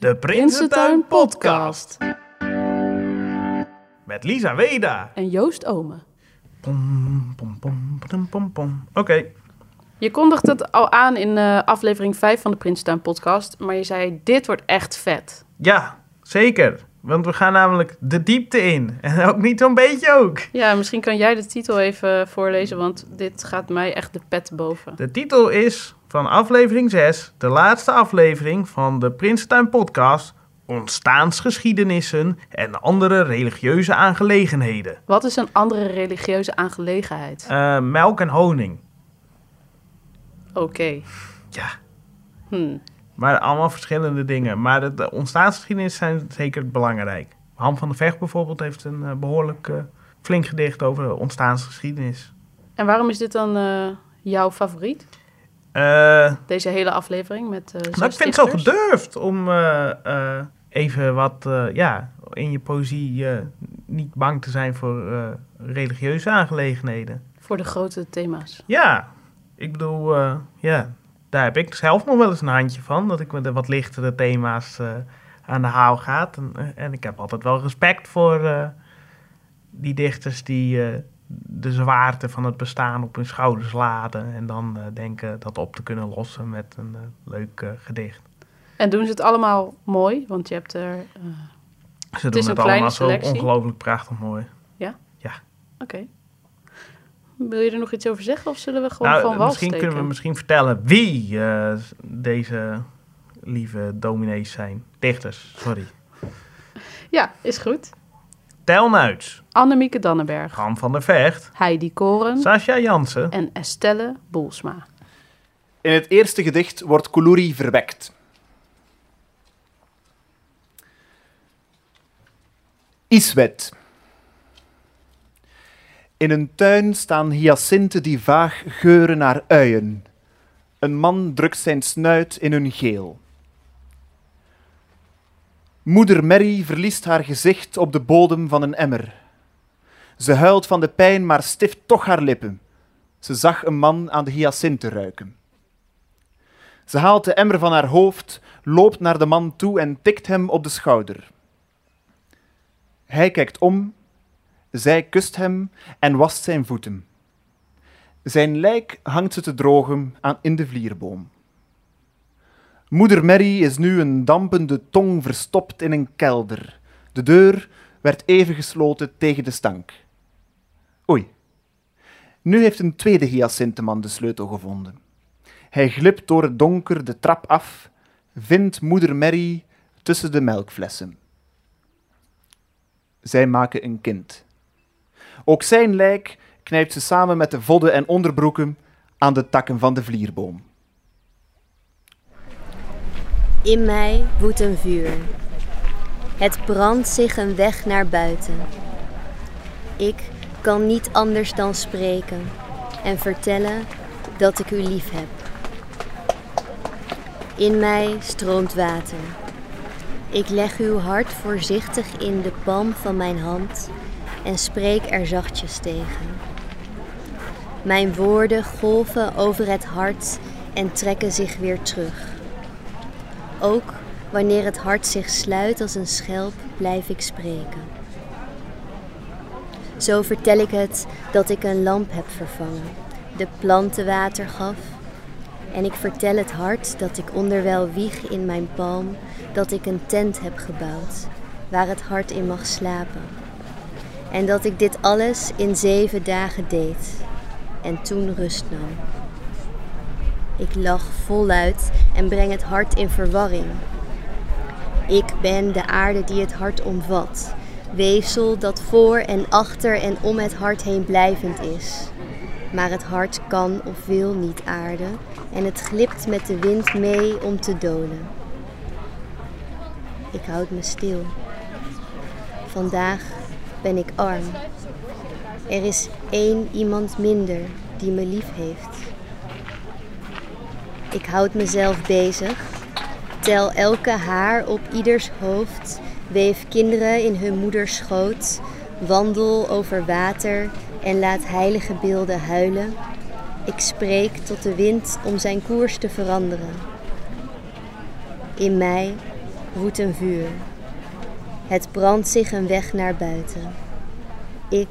De Prinsentuin Podcast. Met Lisa Weda. En Joost Ome. Pom, pom, pom, pom, pom, pom. Oké. Je kondigt het al aan in eh, aflevering 5 van de Prinsentuin Podcast. Maar je zei, dit wordt echt vet. Ja, zeker. Want we gaan namelijk de diepte in. En ook niet zo'n beetje ook. Ja, misschien kan jij de titel even voorlezen, want dit gaat mij echt de pet boven. De titel is van aflevering 6, de laatste aflevering van de Prinsentuin Podcast. Ontstaansgeschiedenissen en andere religieuze aangelegenheden. Wat is een andere religieuze aangelegenheid? Eh, melk en honing. Oké. Ja, Hm. maar allemaal verschillende dingen. Maar de, de ontstaansgeschiedenis zijn zeker belangrijk. Han van der Vecht bijvoorbeeld heeft een eh, behoorlijk eh, flink gedicht over de ontstaansgeschiedenis. En waarom is dit dan jouw favoriet? Eh, Deze hele aflevering met eh nou, ik vind het zo gedurfd om eh, even wat ja, in je poëzie niet bang te zijn voor religieuze aangelegenheden. Voor de grote thema's. Ja, ik bedoel, ja, daar heb ik zelf nog wel eens een handje van. Dat ik met de wat lichtere thema's aan de haal gaat. En, en ik heb altijd wel respect voor die dichters die de zwaarte van het bestaan op hun schouders laden. En dan eh, denken dat op te kunnen lossen met een eh, leuk eh, gedicht. En doen ze het allemaal mooi? Want je hebt er... Ze is doen het allemaal zo ongelooflijk prachtig mooi. Oké. Wil je er nog iets over zeggen of zullen we gewoon Nou, van wal misschien steken? kunnen we misschien vertellen wie deze lieve dominees zijn. Dichters, sorry. Ja, is goed. Tel Nuits, Annemieke Dannenberg, Han van der Vecht, Heidi Koren Sascha Jansen, en Estelle Boelsma. In het eerste gedicht wordt Kuluri verwekt. Iswet. In een tuin staan hyacinten die vaag geuren naar uien. Een man drukt zijn snuit in hun geel. Moeder Mary verliest haar gezicht op de bodem van een emmer. Ze huilt van de pijn, maar stift toch haar lippen. Ze zag een man aan de hyacinten ruiken. Ze haalt de emmer van haar hoofd, loopt naar de man toe en tikt hem op de schouder. Hij kijkt om, zij kust hem en wast zijn voeten. Zijn lijk hangt ze te drogen aan in de vlierboom. Moeder Mary is nu een dampende tong verstopt in een kelder. De deur werd even gesloten tegen de stank. Oei. Nu heeft een tweede hyacinteman de sleutel gevonden. Hij glipt door het donker de trap af, vindt moeder Mary tussen de melkflessen. Zij maken een kind. Ook zijn lijk knijpt ze samen met de vodden en onderbroeken aan de takken van de vlierboom. In mij woedt een vuur. Het brandt zich een weg naar buiten. Ik kan niet anders dan spreken en vertellen dat ik u lief heb. In mij stroomt water. Ik leg uw hart voorzichtig in de palm van mijn hand en spreek er zachtjes tegen. Mijn woorden golven over het hart en trekken zich weer terug. Ook wanneer het hart zich sluit als een schelp, blijf ik spreken. Zo vertel ik het dat ik een lamp heb vervangen, de planten water gaf. En ik vertel het hart dat ik onderwijl wieg in mijn palm, dat ik een tent heb gebouwd, waar het hart in mag slapen. En dat ik dit alles in zeven dagen deed en toen rust nam. Ik lach voluit en breng het hart in verwarring. Ik ben de aarde die het hart omvat, weefsel dat voor en achter en om het hart heen blijvend is. Maar het hart kan of wil niet aarden en het glipt met de wind mee om te dolen. Ik houd me stil. Vandaag ben ik arm. Er is één iemand minder die me lief heeft. Ik houd mezelf bezig, tel elke haar op ieders hoofd, weef kinderen in hun moeders schoot, wandel over water en laat heilige beelden huilen. Ik spreek tot de wind om zijn koers te veranderen. In mij woedt een vuur. Het brandt zich een weg naar buiten. Ik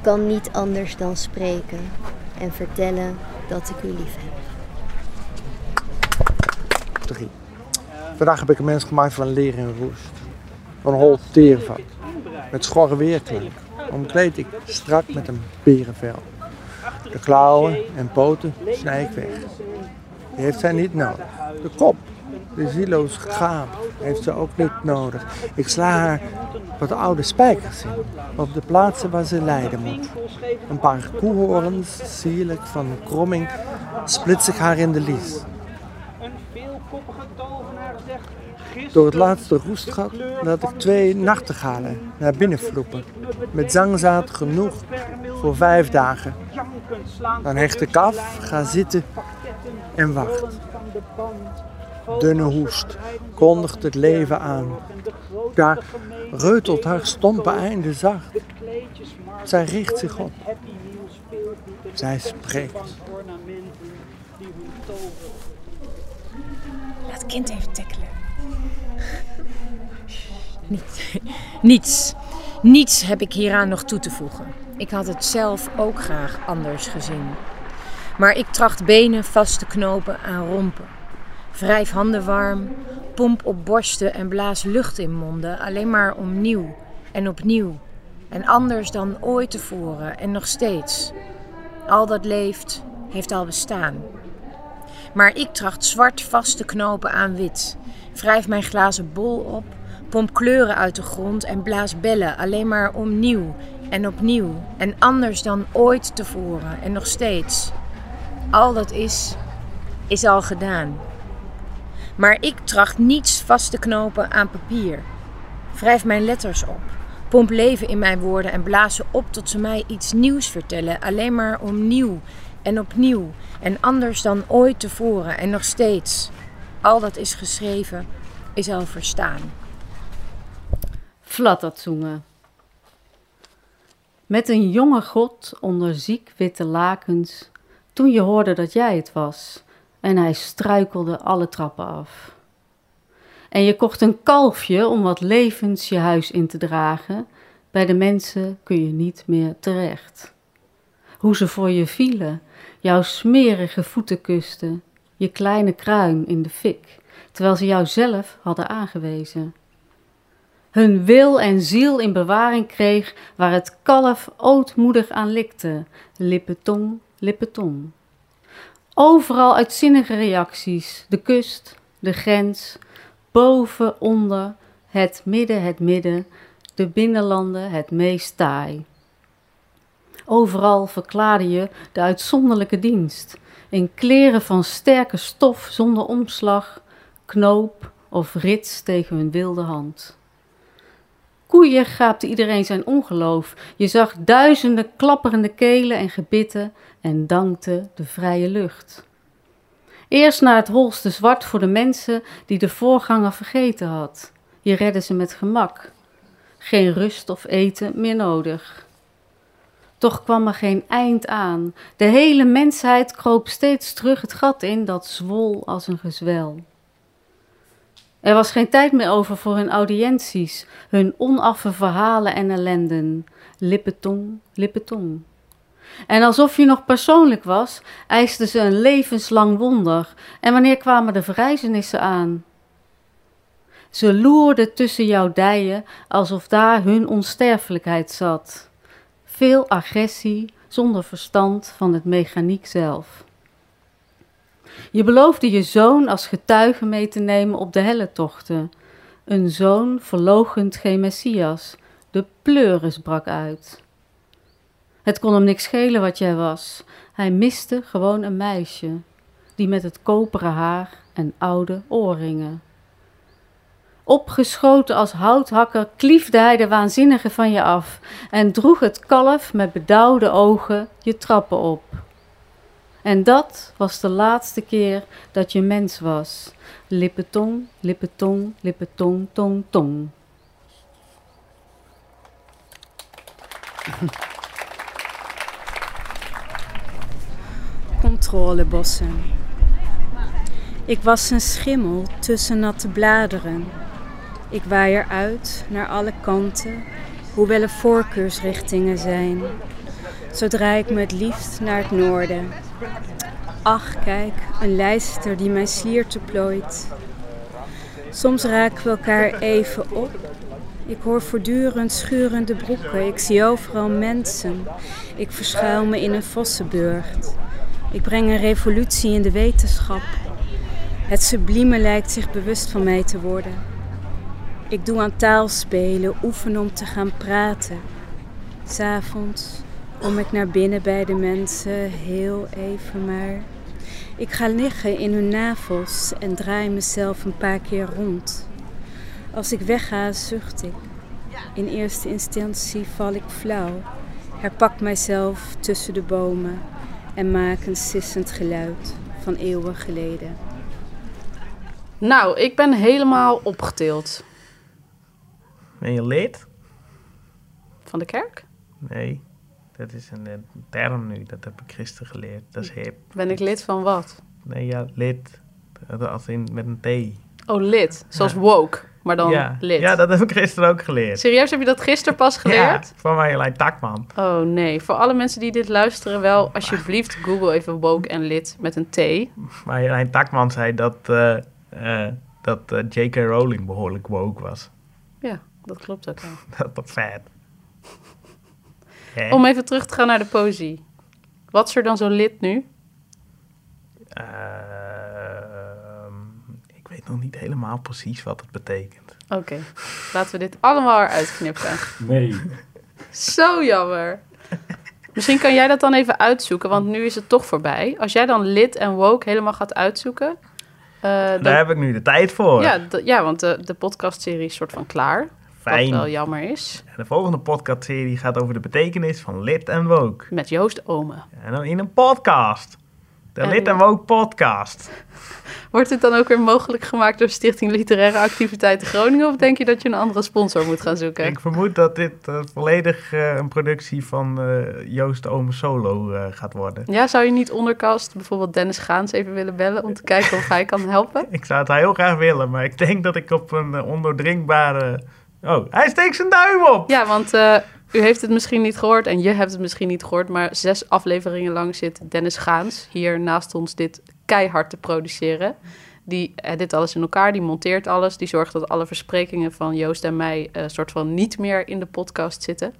kan niet anders dan spreken en vertellen dat ik u lief heb. Vandaag heb ik een mens gemaakt van leer en roest. Van hol teervat. Met schorre weerklank. Omkleed ik strak met een berenvel. De klauwen en poten snij ik weg. Die heeft zij niet nodig. De kop, de zieloos gaap, heeft ze ook niet nodig. Ik sla haar wat oude spijkers in, op de plaatsen waar ze lijden moet. Een paar koehorens, sierlijk van kromming, splits ik haar in de lies. Door het laatste roestgat laat ik twee nachtegalen naar binnen vloepen. Met zangzaad genoeg voor vijf dagen. Dan hecht ik af, ga zitten en wacht. Dunne hoest kondigt het leven aan. Daar reutelt haar stompe einde zacht. Zij richt zich op. Zij spreekt. Laat kind even tackelen. Niet, niets. Niets heb ik hieraan nog toe te voegen. Ik had het zelf ook graag anders gezien. Maar ik tracht benen vast te knopen aan rompen. Wrijf handen warm, pomp op borsten en blaas lucht in monden, alleen maar om nieuw en opnieuw. En anders dan ooit tevoren en nog steeds. Al dat leeft, heeft al bestaan. Maar ik tracht zwart vast te knopen aan wit. Wrijf mijn glazen bol op, pomp kleuren uit de grond en blaas bellen alleen maar om nieuw en opnieuw. En anders dan ooit tevoren en nog steeds. Al dat is, is al gedaan. Maar ik tracht niets vast te knopen aan papier. Wrijf mijn letters op. Pomp leven in mijn woorden en blaas ze op tot ze mij iets nieuws vertellen. Alleen maar om nieuw en opnieuw. En anders dan ooit tevoren en nog steeds. Al dat is geschreven, is al verstaan. Flatterzongen. Met een jonge god onder ziek witte lakens, toen je hoorde dat jij het was, en hij struikelde alle trappen af. En je kocht een kalfje om wat levens je huis in te dragen, bij de mensen kun je niet meer terecht. Hoe ze voor je vielen, jouw smerige voeten kusten, je kleine kruin in de fik, terwijl ze jou zelf hadden aangewezen hun wil en ziel in bewaring kreeg, waar het kalf ootmoedig aan likte, lippetong, lippetong. Overal uitzinnige reacties, de kust, de grens, boven, onder, het midden, het midden, de binnenlanden het meest taai. Overal verklaarde je de uitzonderlijke dienst, in kleren van sterke stof zonder omslag, knoop of rits tegen hun wilde hand koeien gaapte iedereen zijn ongeloof. Je zag duizenden klapperende kelen en gebitten en dankte de vrije lucht. Eerst naar het holste zwart voor de mensen die de voorganger vergeten had. Je redde ze met gemak. Geen rust of eten meer nodig. Toch kwam er geen eind aan. De hele mensheid kroop steeds terug het gat in dat zwol als een gezwel. Er was geen tijd meer over voor hun audiënties, hun onaffe verhalen en ellenden. Lippetong, lippetong. En alsof je nog persoonlijk was, eisten ze een levenslang wonder. En wanneer kwamen de verrijzenissen aan? Ze loerden tussen jouw dijen alsof daar hun onsterfelijkheid zat. Veel agressie zonder verstand van het mechaniek zelf. Je beloofde je zoon als getuige mee te nemen op de helle tochten. Een zoon verlogend geen Messias. De pleuris brak uit. Het kon hem niks schelen wat jij was. Hij miste gewoon een meisje, die met het koperen haar en oude oorringen. Opgeschoten als houthakker kliefde hij de waanzinnige van je af en droeg het kalf met bedauwde ogen je trappen op. En dat was de laatste keer dat je mens was. Lippetong, lippetong, lippetong, tong, tong. Controlebossen. Ik was een schimmel tussen natte bladeren. Ik waai eruit naar alle kanten, hoewel er voorkeursrichtingen zijn. Zodra ik me het liefst naar het noorden. Ach, kijk, een lijster die mijn slierte plooit. Soms raken we elkaar even op. Ik hoor voortdurend schurende broeken. Ik zie overal mensen. Ik verschuil me in een vossenburgt. Ik breng een revolutie in de wetenschap. Het sublieme lijkt zich bewust van mij te worden. Ik doe aan taal spelen, oefen om te gaan praten. S'avonds kom ik naar binnen bij de mensen, heel even maar. Ik ga liggen in hun navels en draai mezelf een paar keer rond. Als ik wegga, zucht ik. In eerste instantie val ik flauw, herpak mijzelf tussen de bomen en maak een sissend geluid van eeuwen geleden. Nou, ik ben helemaal opgetild. Ben je lid? Van de kerk? Nee, dat is een, eh, term nu. Dat heb ik gisteren geleerd. Dat is hip. Ben ik lid van wat? Nee, ja, lid. Dat Als in met een T. Oh, lid. Zoals Ja. woke, maar dan ja. lid. Ja, dat heb ik gisteren ook geleerd. Serieus, heb je dat gisteren pas geleerd? Ja, van Marjolein Takman. Oh nee, voor alle mensen die dit luisteren wel, alsjeblieft Google even woke en lid met een T. Marjolein Takman zei dat, eh, eh, dat J.K. Rowling behoorlijk woke was. Ja, dat klopt ook wel. Dat was vet. Hè? Om even terug te gaan naar de poëzie. Wat is er dan zo lid nu? Ehm, ik weet nog niet helemaal precies wat het betekent. Oké, laten we dit allemaal eruit knippen. Nee. Zo jammer. Misschien kan jij dat dan even uitzoeken, want nu is het toch voorbij. Als jij dan lid en woke helemaal gaat uitzoeken. eh, dan- Daar heb ik nu de tijd voor. ja, ja, want de, de podcastserie is soort van klaar. Fijn. Wat wel jammer is. En de volgende podcastserie gaat over de betekenis van lid en woke. Met Joost Ome. En dan in een podcast. De En- Lid en Woke podcast. Wordt dit dan ook weer mogelijk gemaakt door Stichting Literaire Activiteiten Groningen? Of denk je dat je een andere sponsor moet gaan zoeken? Ik vermoed dat dit eh, volledig eh, een productie van eh, Joost Ome Solo gaat worden. Ja, zou je niet onderkast bijvoorbeeld Dennis Gaans even willen bellen om te kijken of hij kan helpen? Ik zou het heel graag willen, maar ik denk dat ik op een ondoordringbare... Oh, hij steekt zijn duim op! Ja, want eh, u heeft het misschien niet gehoord en je hebt het misschien niet gehoord, maar zes afleveringen lang zit Dennis Gaans hier naast ons dit keihard te produceren. Die edit alles in elkaar, die monteert alles, die zorgt dat alle versprekingen van Joost en mij eh soort van niet meer in de podcast zitten.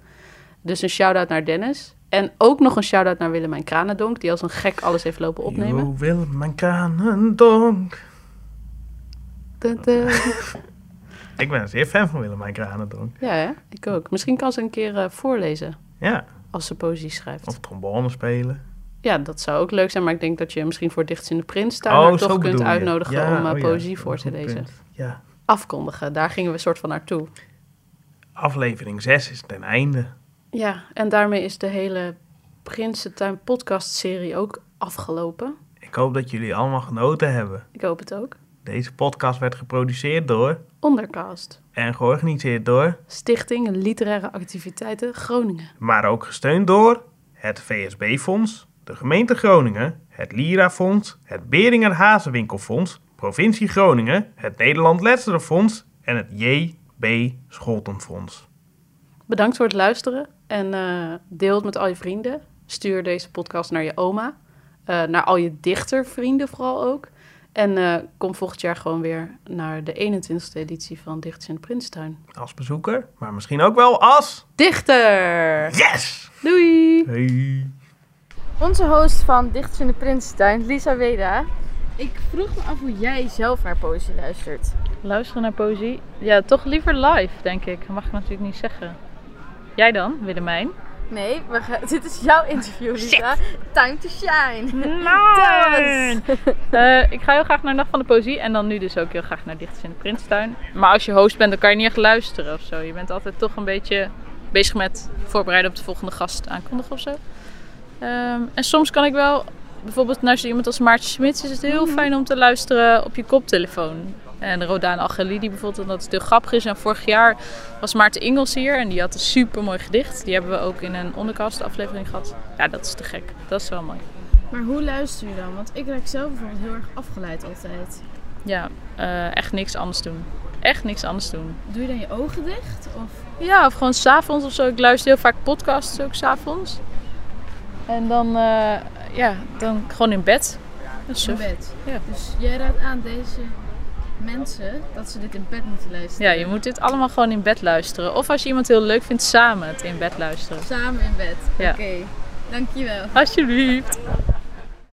Dus een shout-out naar Dennis. En ook nog een shout-out naar Willemijn Kranendonk, die als een gek alles heeft lopen opnemen. Jo, wil mijn kranendonk. Da- da. Ik ben een zeer fan van Willemijn Kranendonk. Ja, hè? ik ook. Misschien kan ze een keer eh, voorlezen Ja, als ze poëzie schrijft. of trombone spelen. Ja, dat zou ook leuk zijn, maar ik denk dat je misschien voor Dichts in de Prins daar oh, toch kunt uitnodigen Ja, om oh ja, poëzie voor te lezen. punt. Ja. Afkondigen, daar gingen we soort van naartoe. Aflevering 6 is ten einde. Ja, en daarmee is de hele Prinsentuin podcast serie ook afgelopen. Ik hoop dat jullie allemaal genoten hebben. Ik hoop het ook. Deze podcast werd geproduceerd door Ondercast. en georganiseerd door, Stichting Literaire Activiteiten Groningen. maar ook gesteund door het VSB-fonds, de gemeente Groningen, het Lira-fonds, het Beringer Hazenwinkelfonds, provincie Groningen, het Nederland Letterenfonds en het JB Scholtenfonds. Bedankt voor het luisteren en eh, deel het met al je vrienden. Stuur deze podcast naar je oma, eh, naar al je dichtervrienden vooral ook. En eh, kom volgend jaar gewoon weer naar de 21ste editie van Dichters in de Prinstuin. Als bezoeker, maar misschien ook wel als... Dichter! Yes! Doei! Hey. Onze host van Dichters in de Prinsentuin, Lisa Weda. Ik vroeg me af hoe jij zelf naar poëzie luistert. Luisteren naar poëzie? Ja, toch liever live, denk ik. Dat mag ik natuurlijk niet zeggen. Jij dan, Willemijn? Nee, we gaan, dit is jouw interview, Lisa. Time to shine. Nice! Eh, ik ga heel graag naar de Nacht van de Poëzie en dan nu dus ook heel graag naar Dichters in de Prinstuin. Maar als je host bent, dan kan je niet echt luisteren of zo. Je bent altijd toch een beetje bezig met voorbereiden op de volgende gast aankondigen of zo. Ehm, en soms kan ik wel, bijvoorbeeld naar zo iemand als Maartje Smits, is het heel fijn om te luisteren op je koptelefoon. En Rodaan Agelidi bijvoorbeeld, omdat het heel grappig is. En vorig jaar was Maarten Ingels hier en die had een super mooi gedicht. Die hebben we ook in een ondercast aflevering gehad. Ja, dat is te gek. Dat is wel mooi. Maar hoe luister je dan? Want ik raak zelf bijvoorbeeld heel erg afgeleid altijd. Ja, eh, echt niks anders doen. echt niks anders doen. Doe je dan je ogen dicht? Of Ja, of gewoon s'avonds of zo. Ik luister heel vaak podcasts ook s'avonds. En dan, eh, ja, dan gewoon in bed. Dat is in bed? Ja. Dus jij raadt aan deze mensen dat ze dit in bed moeten luisteren? Ja, je moet dit allemaal gewoon in bed luisteren. Of als je iemand heel leuk vindt, samen het in bed luisteren. Samen in bed. Ja. Oké, dankjewel. Alsjeblieft.